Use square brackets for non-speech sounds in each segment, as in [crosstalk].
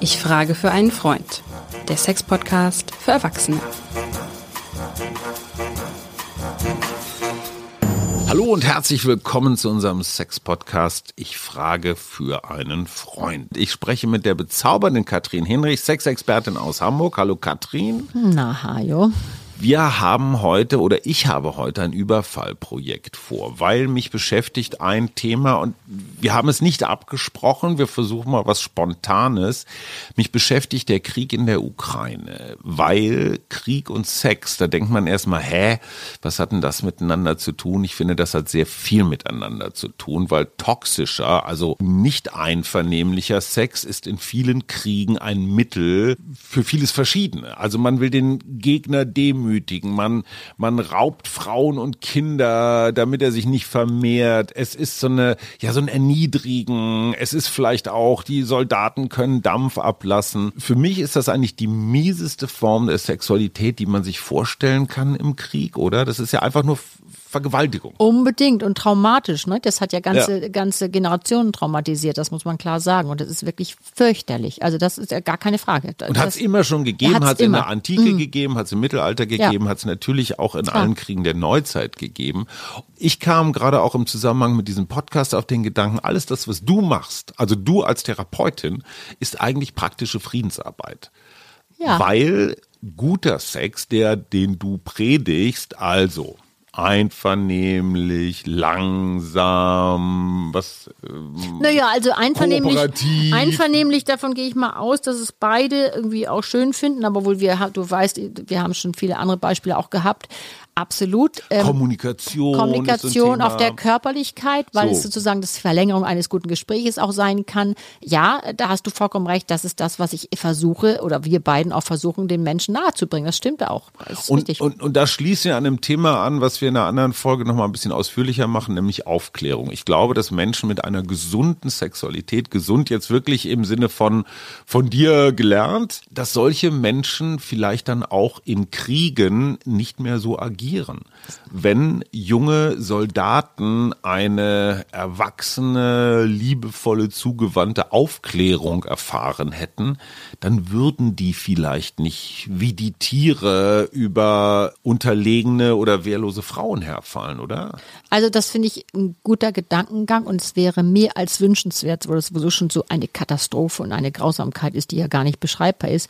Ich frage für einen Freund. Der Sex-Podcast für Erwachsene. Hallo und herzlich willkommen zu unserem Sex-Podcast. Ich frage für einen Freund. Ich spreche mit der bezaubernden Katrin Hinrich, Sexexpertin aus Hamburg. Hallo Katrin. Na, Hajo. Wir haben heute oder ich habe heute ein Überfallprojekt vor, weil mich beschäftigt ein Thema und wir haben es nicht abgesprochen, wir versuchen mal was Spontanes. Mich beschäftigt der Krieg in der Ukraine, weil Krieg und Sex, da denkt man erstmal, hä, was hat denn das miteinander zu tun? Ich finde, das hat sehr viel miteinander zu tun, weil toxischer, also nicht einvernehmlicher Sex ist in vielen Kriegen ein Mittel für vieles Verschiedene. Also man will den Gegner demütigen demütigen. Man, man raubt Frauen und Kinder, damit er sich nicht vermehrt. Es ist so eine, ja, so ein Erniedrigen. Es ist vielleicht auch, die Soldaten können Dampf ablassen. Für mich ist das eigentlich die mieseste Form der Sexualität, die man sich vorstellen kann im Krieg, oder? Das ist ja einfach nur Vergewaltigung. Unbedingt und traumatisch. Ne? Das hat ja ganze, ja. ganze Generationen traumatisiert, das muss man klar sagen. Und das ist wirklich fürchterlich. Also das ist ja gar keine Frage. Und hat es immer schon gegeben, hat es in der Antike mhm. gegeben, hat es im Mittelalter gegeben, ja. hat es natürlich auch in Klar. allen Kriegen der Neuzeit gegeben. Ich kam gerade auch im Zusammenhang mit diesem Podcast auf den Gedanken, alles das, was du machst, also du als Therapeutin, ist eigentlich praktische Friedensarbeit. Ja. Weil guter Sex, der, den du predigst, also einvernehmlich, langsam, was? Ähm, naja, also einvernehmlich, einvernehmlich, davon gehe ich mal aus, dass es beide irgendwie auch schön finden, aber wohl wir, du weißt, wir haben schon viele andere Beispiele auch gehabt. Absolut. Ähm, Kommunikation. Kommunikation auf der Körperlichkeit, weil so. es sozusagen das Verlängerung eines guten Gespräches auch sein kann. Ja, da hast du vollkommen recht. Das ist das, was ich versuche oder wir beiden auch versuchen, den Menschen nahezubringen. Das stimmt auch. Das und, richtig. Und, und da schließen wir an einem Thema an, was wir in einer anderen Folge nochmal ein bisschen ausführlicher machen, nämlich Aufklärung. Ich glaube, dass Menschen mit einer gesunden Sexualität, gesund jetzt wirklich im Sinne von, von dir gelernt, dass solche Menschen vielleicht dann auch in Kriegen nicht mehr so agieren reagieren, wenn junge Soldaten eine erwachsene, liebevolle, zugewandte Aufklärung erfahren hätten, dann würden die vielleicht nicht wie die Tiere über unterlegene oder wehrlose Frauen herfallen, oder? Also das finde ich ein guter Gedankengang und es wäre mehr als wünschenswert, weil es sowieso schon so eine Katastrophe und eine Grausamkeit ist, die ja gar nicht beschreibbar ist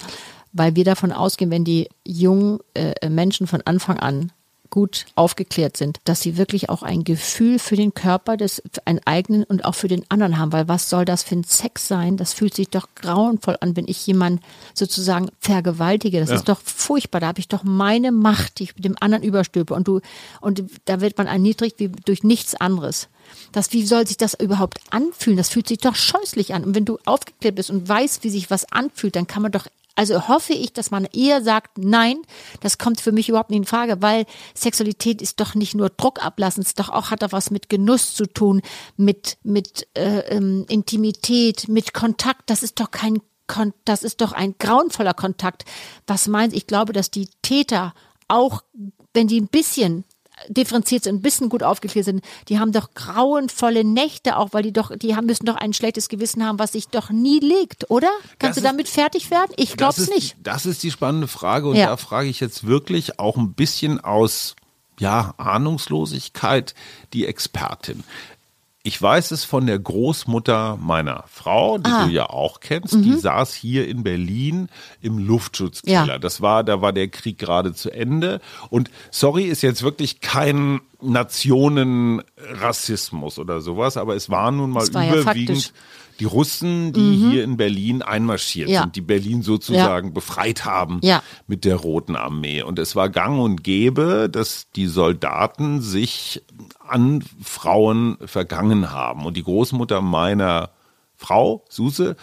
weil wir davon ausgehen, wenn die jungen äh, Menschen von Anfang an gut aufgeklärt sind, dass sie wirklich auch ein Gefühl für den Körper, des, einen eigenen und auch für den anderen haben, weil was soll das für ein Sex sein? Das fühlt sich doch grauenvoll an, wenn ich jemanden sozusagen vergewaltige. Das ja. ist doch furchtbar. Da habe ich doch meine Macht, die ich mit dem anderen überstülpe und du, und da wird man erniedrigt wie durch nichts anderes. Das, wie soll sich das überhaupt anfühlen? Das fühlt sich doch scheußlich an. Und wenn du aufgeklärt bist und weißt, wie sich was anfühlt, dann kann man doch also hoffe ich, dass man eher sagt, nein, das kommt für mich überhaupt nicht in Frage, weil Sexualität ist doch nicht nur Druck ablassen, es doch auch hat da was mit Genuss zu tun, mit mit äh, ähm, Intimität, mit Kontakt. Das ist doch kein das ist doch ein grauenvoller Kontakt. Was meinst Ich glaube, dass die Täter auch, wenn die ein bisschen differenziert sind, ein bisschen gut aufgeklärt sind, die haben doch grauenvolle Nächte auch, weil die doch, die haben, müssen doch ein schlechtes Gewissen haben, was sich doch nie legt, oder? Kannst das du damit ist, fertig werden? Ich glaube es nicht. Das ist die spannende Frage und ja. da frage ich jetzt wirklich auch ein bisschen aus ja, Ahnungslosigkeit die Expertin. Ich weiß es von der Großmutter meiner Frau, die ah. du ja auch kennst. Mhm. Die saß hier in Berlin im Luftschutzkeller. Ja. Das war, da war der Krieg gerade zu Ende. Und sorry, ist jetzt wirklich kein Nationenrassismus oder sowas, aber es war nun mal überwiegend ja die Russen, die mhm. hier in Berlin einmarschiert ja. sind, die Berlin sozusagen ja. befreit haben ja. mit der Roten Armee. Und es war gang und gäbe, dass die Soldaten sich an Frauen vergangen haben. Und die Großmutter meiner Frau, Suse,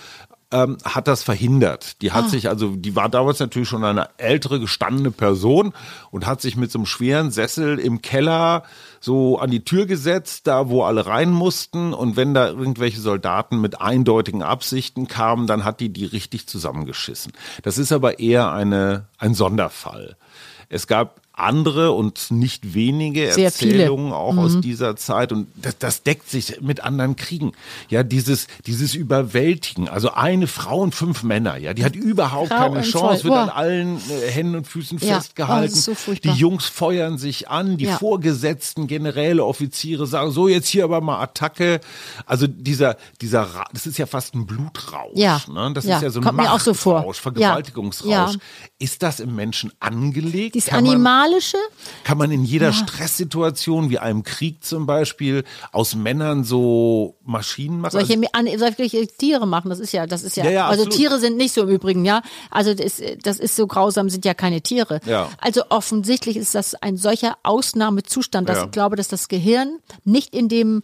ähm, hat das verhindert. Die hat ah. sich also, die war damals natürlich schon eine ältere, gestandene Person und hat sich mit so einem schweren Sessel im Keller so an die Tür gesetzt, da wo alle rein mussten. Und wenn da irgendwelche Soldaten mit eindeutigen Absichten kamen, dann hat die die richtig zusammengeschissen. Das ist aber eher eine, ein Sonderfall. Es gab andere und nicht wenige Sehr Erzählungen viele. auch Mhm. aus dieser Zeit und das, das deckt sich mit anderen Kriegen. Ja, dieses, dieses Überwältigen. Also eine Frau und fünf Männer, ja, die hat überhaupt keine Grauenvoll. Chance, wird an allen äh, Händen und Füßen Ja. festgehalten. Oh, so die. Jungs feuern sich an, die Ja. Vorgesetzten, Generäle, Offiziere sagen, so jetzt hier aber mal Attacke. Also dieser, dieser, das ist ja fast ein Blutrausch. Ja. Ne? Das Ja. ist ja so ein Kommt mir auch so. Machtrausch, Vergewaltigungsrausch. Ist das im Menschen angelegt? Dieses Kann Animalische, kann man in jeder Stresssituation, wie einem Krieg zum Beispiel, aus Männern so Maschinen machen? solche, Also, an- solche Tiere machen, das ist ja, das ist ja, Ja, ja, also absolut. Tiere sind nicht so im Übrigen, ja. Also das, das ist so grausam, sind ja keine Tiere. Ja. Also offensichtlich ist das ein solcher Ausnahmezustand, dass Ja. ich glaube, dass das Gehirn nicht in dem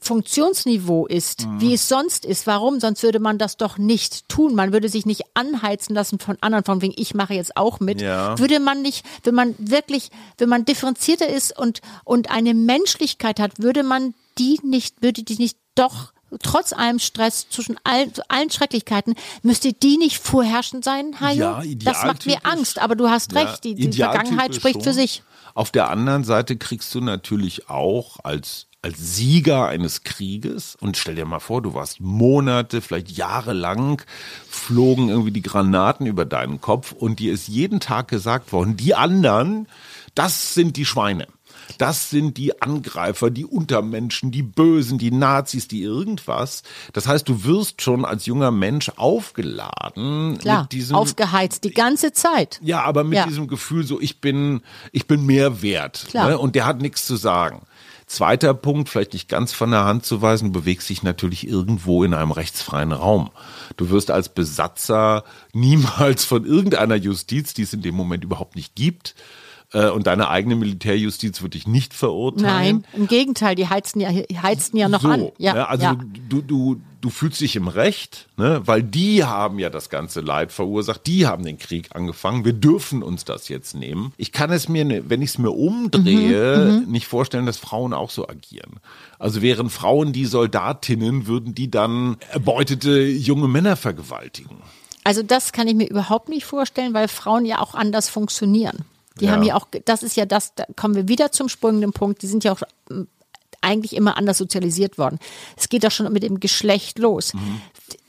Funktionsniveau ist, Mhm. wie es sonst ist. Warum? Sonst würde man das doch nicht tun. Man würde sich nicht anheizen lassen von anderen, von wegen, ich mache jetzt auch mit. Ja. Würde man nicht, wenn man wirklich, wenn man differenzierter ist und, und eine Menschlichkeit hat, würde man die nicht, würde die nicht doch trotz allem Stress zwischen allen, allen Schrecklichkeiten, müsste die nicht vorherrschend sein, Hajo? Ja, das macht mir. Angst, aber du hast Ja, recht, die, die Vergangenheit spricht für schon. sich. Auf der anderen Seite kriegst du natürlich auch als als Sieger eines Krieges und stell dir mal vor, du warst Monate, vielleicht jahrelang, flogen irgendwie die Granaten über deinen Kopf und dir ist jeden Tag gesagt worden, die anderen, das sind die Schweine. Das sind die Angreifer, die Untermenschen, die Bösen, die Nazis, die irgendwas. Das heißt, du wirst schon als junger Mensch aufgeladen Klar, mit diesem aufgeheizt, die ganze Zeit. ja, aber mit Ja. diesem Gefühl so, ich bin, ich bin mehr wert. Klar. Ne? Und der hat nichts zu sagen. Zweiter Punkt, vielleicht nicht ganz von der Hand zu weisen, bewegst dich natürlich irgendwo in einem rechtsfreien Raum. Du wirst als Besatzer niemals von irgendeiner Justiz, die es in dem Moment überhaupt nicht gibt, und deine eigene Militärjustiz wird dich nicht verurteilen. Nein, im Gegenteil, die heizen ja, heizen ja noch so, an. Ja, ne? Also ja. du, du, du fühlst dich im Recht, ne? weil die haben ja das ganze Leid verursacht, die haben den Krieg angefangen, wir dürfen uns das jetzt nehmen. Ich kann es mir, ne- wenn ich es mir umdrehe, Mhm, nicht vorstellen, dass Frauen auch so agieren. Also wären Frauen die Soldatinnen, würden die dann erbeutete junge Männer vergewaltigen. Also das kann ich mir überhaupt nicht vorstellen, weil Frauen ja auch anders funktionieren. Die Ja. haben ja auch, das ist ja das, da kommen wir wieder zum springenden Punkt, die sind ja auch ähm, eigentlich immer anders sozialisiert worden. Es geht doch schon mit dem Geschlecht los. Mhm.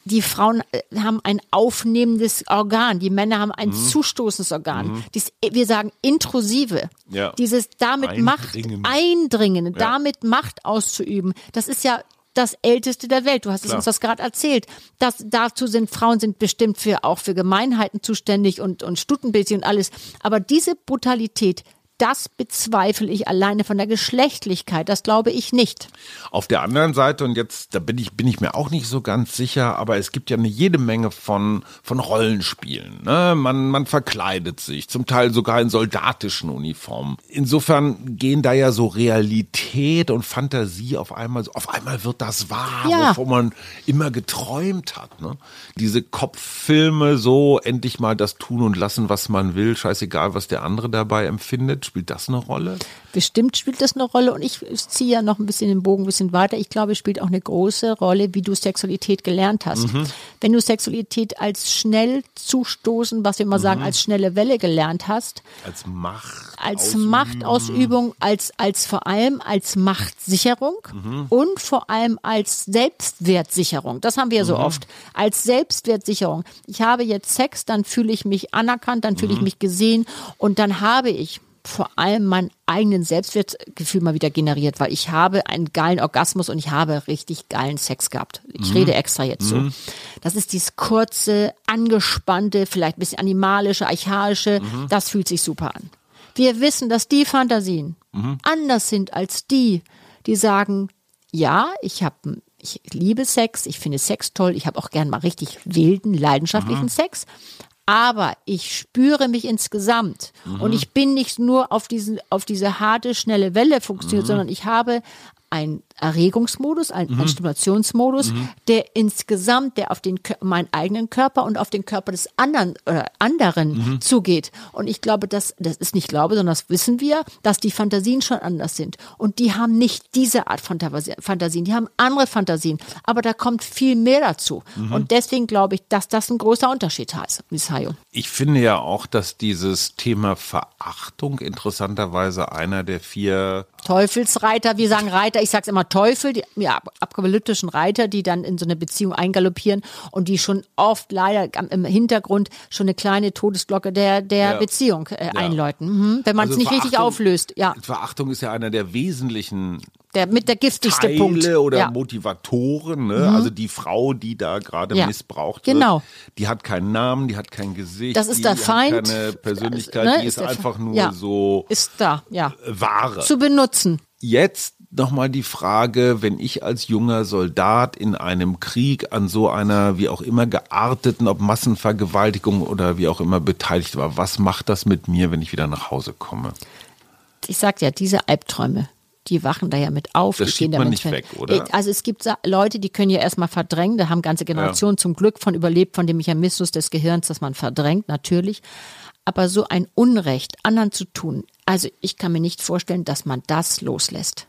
Die Frauen äh, haben ein aufnehmendes Organ, die Männer haben Mhm. ein zustoßendes Organ. Dies, wir sagen intrusive. Ja. Dieses damit Macht Eindringen. eindringen, damit Macht auszuüben. Das ist ja das älteste der Welt. Du hast es uns das gerade erzählt. Das, dazu sind Frauen sind bestimmt für auch für Gemeinheiten zuständig und und Stutenbildchen und alles. Aber diese Brutalität, das bezweifle ich alleine von der Geschlechtlichkeit. Das glaube ich nicht. Auf der anderen Seite, und jetzt, da bin ich, bin ich mir auch nicht so ganz sicher, aber es gibt ja eine jede Menge von, von Rollenspielen. Ne? Man, man verkleidet sich, zum Teil sogar in soldatischen Uniformen. Insofern gehen da ja so Realität und Fantasie auf einmal, so- auf einmal wird das wahr, Ja. wovon man immer geträumt hat. Ne? Diese Kopffilme, so endlich mal das tun und lassen, was man will, scheißegal, was der andere dabei empfindet. Spielt das eine Rolle? Bestimmt spielt das eine Rolle und ich ziehe ja noch ein bisschen den Bogen ein bisschen weiter. Ich glaube, es spielt auch eine große Rolle, wie du Sexualität gelernt hast. Wenn du Sexualität als schnell zustoßen, was wir immer sagen, als schnelle Welle gelernt hast, Als Macht. als Ausüben. Machtausübung, als, als vor allem als Machtsicherung und vor allem als Selbstwertsicherung. Das haben wir so oft. Als Selbstwertsicherung. Ich habe jetzt Sex, dann fühle ich mich anerkannt, dann fühle ich mich gesehen und dann habe ich vor allem mein eigenen Selbstwertgefühl mal wieder generiert, weil ich habe einen geilen Orgasmus und ich habe richtig geilen Sex gehabt. Ich rede extra jetzt so. Das ist dieses kurze, angespannte, vielleicht ein bisschen animalische, archaische, das fühlt sich super an. Wir wissen, dass die Fantasien anders sind als die, die sagen, ja, ich habe ich liebe Sex, ich finde Sex toll, ich habe auch gern mal richtig wilden, leidenschaftlichen Sex, aber ich spüre mich insgesamt. Und ich bin nicht nur auf diesen auf diese harte schnelle Welle funktioniert, sondern ich habe ein Erregungsmodus, ein, Mhm. ein Stimulationsmodus, der insgesamt, der auf den meinen eigenen Körper und auf den Körper des anderen oder anderen Mhm. zugeht. Und ich glaube, dass das ist nicht glaube, sondern das wissen wir, dass die Fantasien schon anders sind. Und die haben nicht diese Art Fantasi- Fantasien, die haben andere Fantasien. Aber da kommt viel mehr dazu. Mhm. Und deswegen glaube ich, dass das ein großer Unterschied heißt, Miss Hayo. Ich finde ja auch, dass dieses Thema Verachtung interessanterweise einer der vier Teufelsreiter, wir sagen Reiter, ich sag's immer Teufel, die ja, apokalyptischen Reiter, die dann in so eine Beziehung eingaloppieren und die schon oft leider im Hintergrund schon eine kleine Todesglocke der, der Ja. Beziehung äh, einläuten. Mhm. Wenn man es Also nicht richtig auflöst, ja. Verachtung ist ja einer der wesentlichen Der mit der giftigste Teile Punkt. oder ja. Mhm. Motivatoren. Ne? Also die Frau, die da gerade Ja. missbraucht Genau. wird, die hat keinen Namen, die hat kein Gesicht, Das ist die der hat Feind. keine Persönlichkeit, Ne, die ist ist, einfach Fe- nur ja. so Ist da, ja. Ware. Zu benutzen. Jetzt nochmal die Frage, wenn ich als junger Soldat in einem Krieg an so einer wie auch immer gearteten, ob Massenvergewaltigung oder wie auch immer beteiligt war, was macht das mit mir, wenn ich wieder nach Hause komme? ich sag ja, diese Albträume, die wachen da ja mit auf. Das die schiebt gehen man damit nicht hin. weg, oder? Also es gibt Leute, die können ja erstmal verdrängen, da haben ganze Generationen zum Glück von überlebt, von dem Mechanismus des Gehirns, dass man verdrängt, natürlich. Aber so ein Unrecht anderen zu tun, also ich kann mir nicht vorstellen, dass man das loslässt.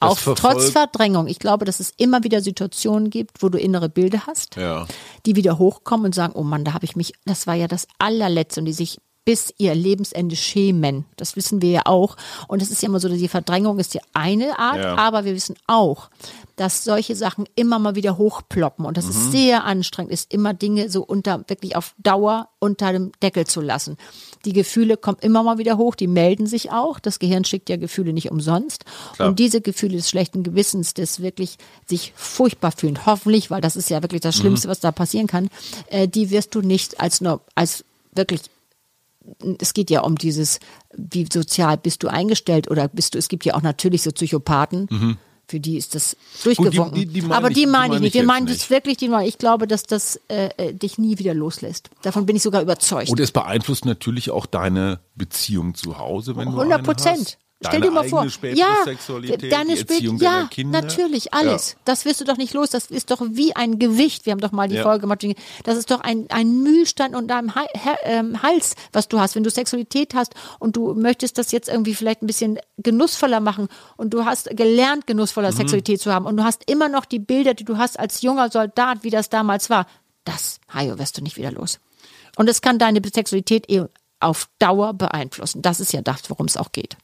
Auch trotz Verdrängung. Ich glaube, dass es immer wieder Situationen gibt, wo du innere Bilder hast, Ja. die wieder hochkommen und sagen, oh Mann, da habe ich mich, das war ja das allerletzte und die sich bis ihr Lebensende schämen. Das wissen wir ja auch. Und es ist ja immer so, dass die Verdrängung ist die eine Art, Ja. aber wir wissen auch, dass solche Sachen immer mal wieder hochploppen und dass es sehr anstrengend ist, immer Dinge so unter, wirklich auf Dauer unter dem Deckel zu lassen. Die Gefühle kommen immer mal wieder hoch, die melden sich auch. Das Gehirn schickt ja Gefühle nicht umsonst. Klar. Und diese Gefühle des schlechten Gewissens, des wirklich sich furchtbar fühlen, hoffentlich, weil das ist ja wirklich das Schlimmste, was da passieren kann, äh, die wirst du nicht als, nur- als wirklich es geht ja um dieses, wie sozial bist du eingestellt oder bist du, es gibt ja auch natürlich so Psychopathen, für die ist das durchgewunken. die- die meine Aber die die meine ich nicht. ich Wir meinen das wirklich, die meine ich glaube, dass das äh, äh, dich nie wieder loslässt. Davon bin ich sogar überzeugt. Und es beeinflusst natürlich auch deine Beziehung zu Hause, wenn du 100 eine Prozent. Hast. Stell Deine dir mal vor, ja, deine die spät, Erziehung ja, natürlich, alles. Ja. Das wirst du doch nicht los. Das ist doch wie ein Gewicht. Wir haben doch mal die Ja. Folge gemacht. Das ist doch ein, ein Mühlstein unter deinem ähm, Hals, was du hast. Wenn du Sexualität hast und du möchtest das jetzt irgendwie vielleicht ein bisschen genussvoller machen und du hast gelernt, genussvoller Mhm. Sexualität zu haben und du hast immer noch die Bilder, die du hast als junger Soldat, wie das damals war. Das, Hajo, wirst du nicht wieder los. Und es kann deine Sexualität eh auf Dauer beeinflussen. Das ist ja das, worum es auch geht.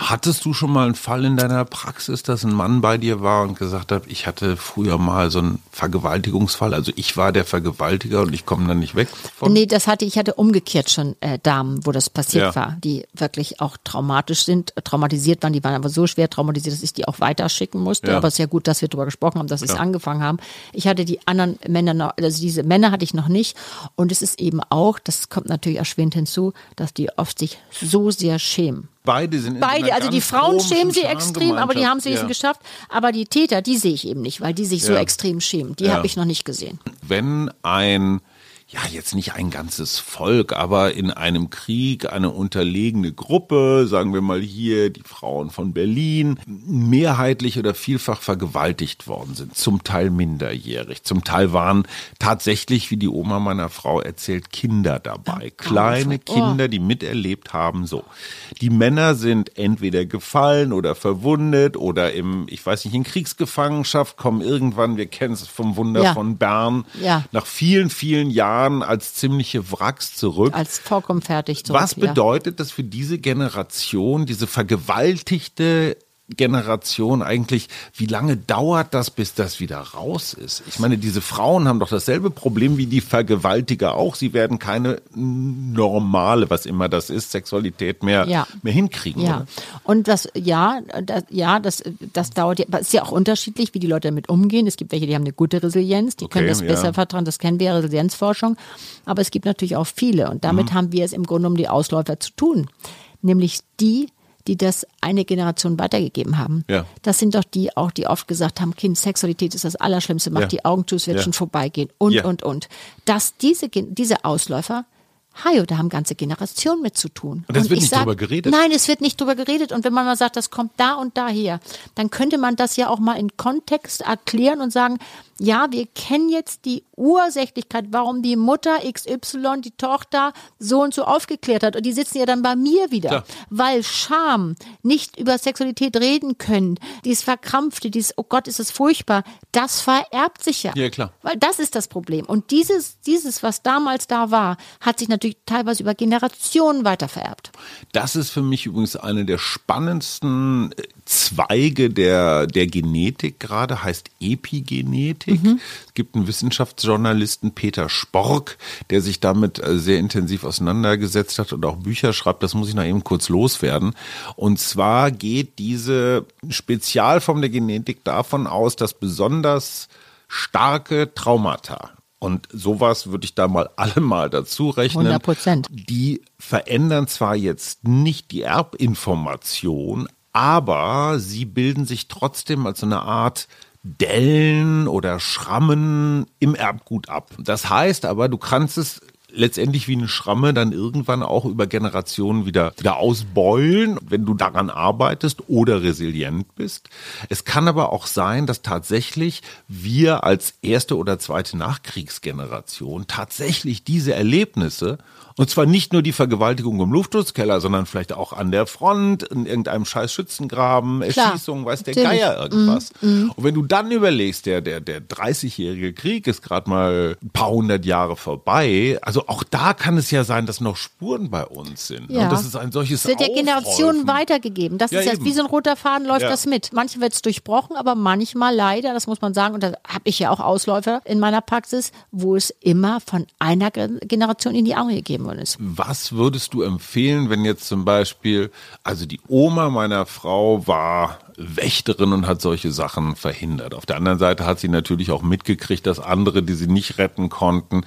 Hattest du schon mal einen Fall in deiner Praxis, dass ein Mann bei dir war und gesagt hat, ich hatte früher mal so einen Vergewaltigungsfall, also ich war der Vergewaltiger und ich komme da nicht weg von? Nee, das hatte ich hatte umgekehrt schon äh, Damen, wo das passiert Ja. war, die wirklich auch traumatisch sind, traumatisiert waren, die waren aber so schwer traumatisiert, dass ich die auch weiterschicken musste. Ja. Aber es ist ja gut, dass wir darüber gesprochen haben, dass sie es angefangen haben. Ich hatte die anderen Männer noch, also diese Männer hatte ich noch nicht. Und es ist eben auch, das kommt natürlich erschwerend hinzu, dass die oft sich so sehr schämen. Beide sind in so Beide, also die Frauen schämen sich extrem, aber die haben es ja. geschafft. Aber die Täter, die sehe ich eben nicht, weil die sich so Ja. extrem schämen. Die Ja. habe ich noch nicht gesehen. Wenn ein, ja jetzt nicht ein ganzes Volk, aber in einem Krieg eine unterlegene Gruppe, sagen wir mal hier die Frauen von Berlin, mehrheitlich oder vielfach vergewaltigt worden sind, zum Teil minderjährig, zum Teil waren tatsächlich, wie die Oma meiner Frau erzählt, Kinder dabei, kleine. Kinder, die miterlebt haben, so. Die Männer sind entweder gefallen oder verwundet oder im, ich weiß nicht, in Kriegsgefangenschaft, kommen irgendwann, wir kennen es vom Wunder Ja. von Bern, Ja. nach vielen, vielen Jahren als ziemliche Wracks zurück. Als vollkommen fertig zurück. Was bedeutet das für diese Generation, diese vergewaltigte Generation eigentlich, wie lange dauert das, bis das wieder raus ist? Ich meine, diese Frauen haben doch dasselbe Problem wie die Vergewaltiger auch. Sie werden keine normale, was immer das ist, Sexualität mehr, Ja. mehr hinkriegen. Ja, Oder? und das, ja, das, ja, das, das dauert, ja- aber es ist ja auch unterschiedlich, wie die Leute damit umgehen. Es gibt welche, die haben eine gute Resilienz, die können Okay, das ja. besser vertrauen, das kennen wir, Resilienzforschung. Aber es gibt natürlich auch viele und damit Mhm. haben wir es im Grunde um die Ausläufer zu tun. Nämlich die, die das eine Generation weitergegeben haben. Ja. Das sind doch die auch, die oft gesagt haben, Kind, Sexualität ist das Allerschlimmste, mach Ja. die Augen zu, es wird Ja. schon vorbeigehen und, und, und. Dass diese, diese Ausläufer Hajo, da haben ganze Generationen mit zu tun. Und es wird ich nicht drüber geredet? Nein, es wird nicht drüber geredet. Und wenn man mal sagt, das kommt da und daher, dann könnte man das ja auch mal in Kontext erklären und sagen, ja, wir kennen jetzt die Ursächlichkeit, warum die Mutter XY die Tochter so und so aufgeklärt hat. Und die sitzen ja dann bei mir wieder. Klar. Weil Scham, nicht über Sexualität reden können, dieses Verkrampfte, dieses, oh Gott, ist es furchtbar, das vererbt sich ja. Ja, klar. Weil das ist das Problem. Und dieses, dieses, was damals da war, hat sich natürlich teilweise über Generationen weiter vererbt. Das ist für mich übrigens eine der spannendsten äh, Zweige der, der Genetik gerade, heißt Epigenetik. Es gibt einen Wissenschaftsjournalisten, Peter Spork, der sich damit äh, sehr intensiv auseinandergesetzt hat und auch Bücher schreibt. Das muss ich noch eben kurz loswerden. Und zwar geht diese Spezialform der Genetik davon aus, dass besonders starke Traumata und sowas würde ich da mal [laughs] alle mal dazu rechnen. 100 Prozent. Die verändern zwar jetzt nicht die Erbinformation, aber sie bilden sich trotzdem als eine Art Dellen oder Schrammen im Erbgut ab. Das heißt aber, du kannst es letztendlich wie eine Schramme dann irgendwann auch über Generationen wieder, wieder ausbeulen, wenn du daran arbeitest oder resilient bist. Es kann aber auch sein, dass tatsächlich wir als erste oder zweite Nachkriegsgeneration tatsächlich diese Erlebnisse und zwar nicht nur die Vergewaltigung im Luftschutzkeller, sondern vielleicht auch an der Front, in irgendeinem scheiß Schützengraben, Klar, Erschießung, weiß der natürlich. Geier irgendwas. Und wenn du dann überlegst, der, der, der 30-jährige Krieg ist gerade mal ein paar hundert Jahre vorbei. Also auch da kann es ja sein, dass noch Spuren bei uns sind. Ja. Und das ist ein solches Es wird ja Generationen weitergegeben. Das Ja, ist ja wie so ein roter Faden läuft Ja. das mit. Manche wird es durchbrochen, aber manchmal leider, das muss man sagen, und da habe ich ja auch Ausläufer in meiner Praxis, wo es immer von einer Gen- Generation in die andere gegeben worden ist. Was würdest du empfehlen, wenn jetzt zum Beispiel, also die Oma meiner Frau war Wächterin und hat solche Sachen verhindert. Auf der anderen Seite hat sie natürlich auch mitgekriegt, dass andere, die sie nicht retten konnten.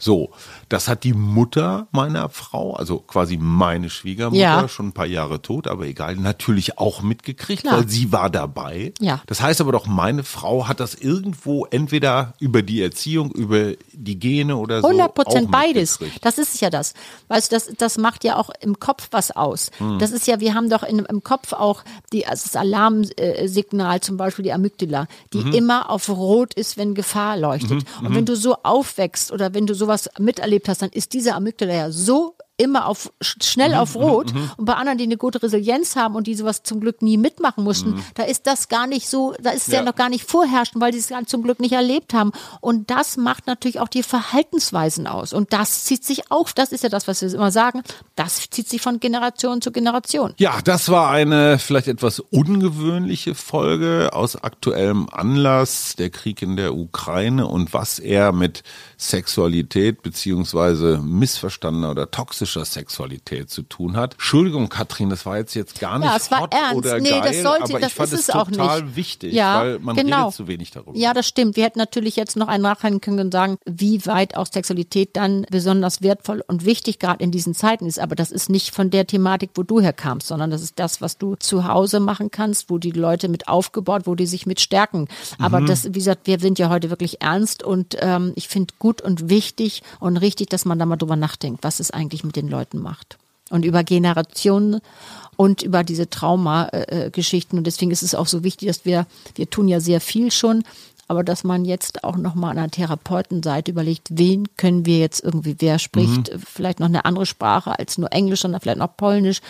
So, das hat die Mutter meiner Frau, also quasi meine Schwiegermutter, Ja. schon ein paar Jahre tot, aber egal, natürlich auch mitgekriegt, Klar. weil sie war dabei. Ja. Das heißt aber doch, meine Frau hat das irgendwo entweder über die Erziehung, über die Gene oder so 100 Prozent beides. Das ist ja das. Weißt du, das, das macht ja auch im Kopf was aus. Hm. Das ist ja, wir haben doch in, im Kopf auch die, also das Alarmsignal, zum Beispiel die Amygdala, die Mhm. immer auf Rot ist, wenn Gefahr leuchtet. Und wenn du so aufwächst oder wenn du sowas miterlebt hast, dann ist diese Amygdala ja so immer auf sch- schnell Mhm, auf Rot und bei anderen, die eine gute Resilienz haben und die sowas zum Glück nie mitmachen mussten, da ist das gar nicht so, da ist es ja. Mhm. Ja. noch gar nicht vorherrschend, weil sie es zum Glück nicht erlebt haben. Und das macht natürlich auch die Verhaltensweisen aus. Und das zieht sich auf, das ist ja das, was wir immer sagen, das zieht sich von Generation zu Generation. Ja, das war eine vielleicht etwas ungewöhnliche Folge aus aktuellem Anlass, der Krieg in der Ukraine und was er mit Sexualität beziehungsweise missverstandener oder toxischer Sexualität zu tun hat. Entschuldigung, Katrin, das war jetzt jetzt gar nicht Ja, es war hot ernst. oder Nee, geil, das sollte- aber das ich fand ist es auch total nicht. wichtig, Ja, weil man genau. redet zu wenig darüber. Ja, das stimmt. Wir hätten natürlich jetzt noch einen nachhängen können und sagen, wie weit auch Sexualität dann besonders wertvoll und wichtig gerade in diesen Zeiten ist. Aber das ist nicht von der Thematik, wo du herkamst, sondern das ist das, was du zu Hause machen kannst, wo die Leute mit aufgebaut, wo die sich mit stärken. Aber Mhm. das, wie gesagt, wir sind ja heute wirklich ernst und ähm, ich finde gut und wichtig und richtig, dass man da mal drüber nachdenkt, was es eigentlich mit den Leuten macht. Und über Generationen und über diese Trauma-Geschichten. Und deswegen ist es auch so wichtig, dass wir, wir tun ja sehr viel schon, aber dass man jetzt auch nochmal an der Therapeutenseite überlegt, wen können wir jetzt irgendwie, wer spricht äh, vielleicht noch eine andere Sprache als nur Englisch, sondern vielleicht noch Polnisch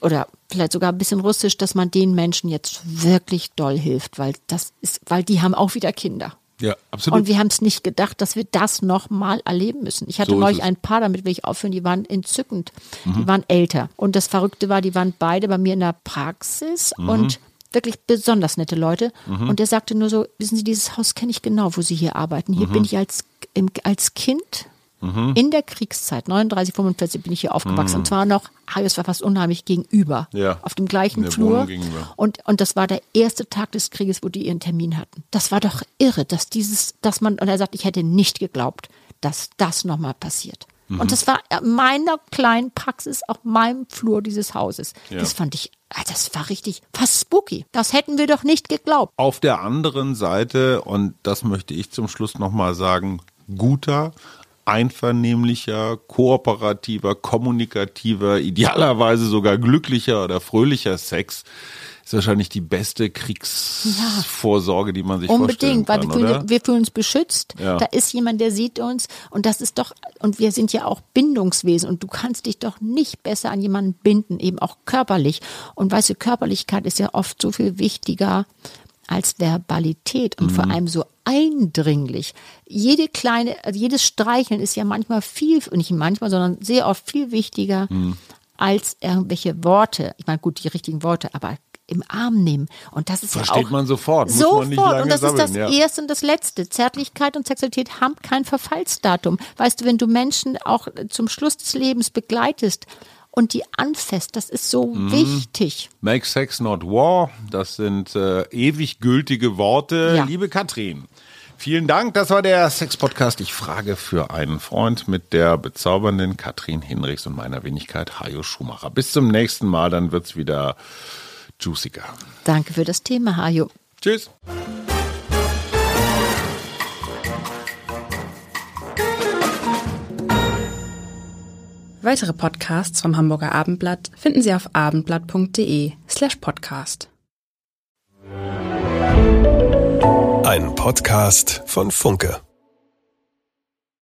oder vielleicht sogar ein bisschen Russisch, dass man den Menschen jetzt wirklich doll hilft, weil das ist, weil die haben auch wieder Kinder. Ja, absolut. Und wir haben es nicht gedacht, dass wir das nochmal erleben müssen. Ich hatte So neulich ein Paar, damit will ich aufhören, die waren entzückend. Die waren älter. Und das Verrückte war, die waren beide bei mir in der Praxis und wirklich besonders nette Leute. Und der sagte nur so, wissen Sie, dieses Haus kenne ich genau, wo Sie hier arbeiten. Hier bin ich als, im, als Kind in der Kriegszeit, 39, 45 bin ich hier aufgewachsen. Und zwar noch, es war fast unheimlich gegenüber. Ja. Auf dem gleichen Flur. Und, und das war der erste Tag des Krieges, wo die ihren Termin hatten. Das war doch irre, dass dieses, dass man, und er sagt, ich hätte nicht geglaubt, dass das nochmal passiert. Mhm. Und das war in meiner kleinen Praxis auf meinem Flur dieses Hauses. Ja. Das fand ich, ah, das war richtig fast spooky. Das hätten wir doch nicht geglaubt. Auf der anderen Seite, und das möchte ich zum Schluss nochmal sagen, guter, einvernehmlicher, kooperativer, kommunikativer, idealerweise sogar glücklicher oder fröhlicher Sex ist wahrscheinlich die beste Kriegsvorsorge, die man sich Unbedingt, vorstellen kann, weil wir fühlen, oder? wir fühlen uns beschützt. Ja. Da ist jemand, der sieht uns und das ist doch, und wir sind ja auch Bindungswesen und du kannst dich doch nicht besser an jemanden binden, eben auch körperlich. Und weißt du, Körperlichkeit ist ja oft so viel wichtiger als Verbalität und Mhm. vor allem so eindringlich. Jede kleine, also jedes Streicheln ist ja manchmal viel, nicht manchmal, sondern sehr oft viel wichtiger Mhm. als irgendwelche Worte. Ich meine, gut, die richtigen Worte, aber im Arm nehmen. Und das ist ja Versteht auch man sofort, muss sofort. man nicht lange und das ist das sammeln, ja. erste und das letzte. Zärtlichkeit und Sexualität haben kein Verfallsdatum. Weißt du, wenn du Menschen auch zum Schluss des Lebens begleitest und die anfasst, das ist so Mhm. wichtig. Make Sex Not War, das sind äh, ewig gültige Worte. Ja. Liebe Katrin, vielen Dank. Das war der Sex-Podcast. Ich frage für einen Freund mit der bezaubernden Katrin Hinrichs und meiner Wenigkeit Hajo Schumacher. Bis zum nächsten Mal, dann wird's wieder juiciger. Danke für das Thema, Hajo. Tschüss. Weitere Podcasts vom Hamburger Abendblatt finden Sie auf abendblatt.de slash podcast. Ein Podcast von Funke.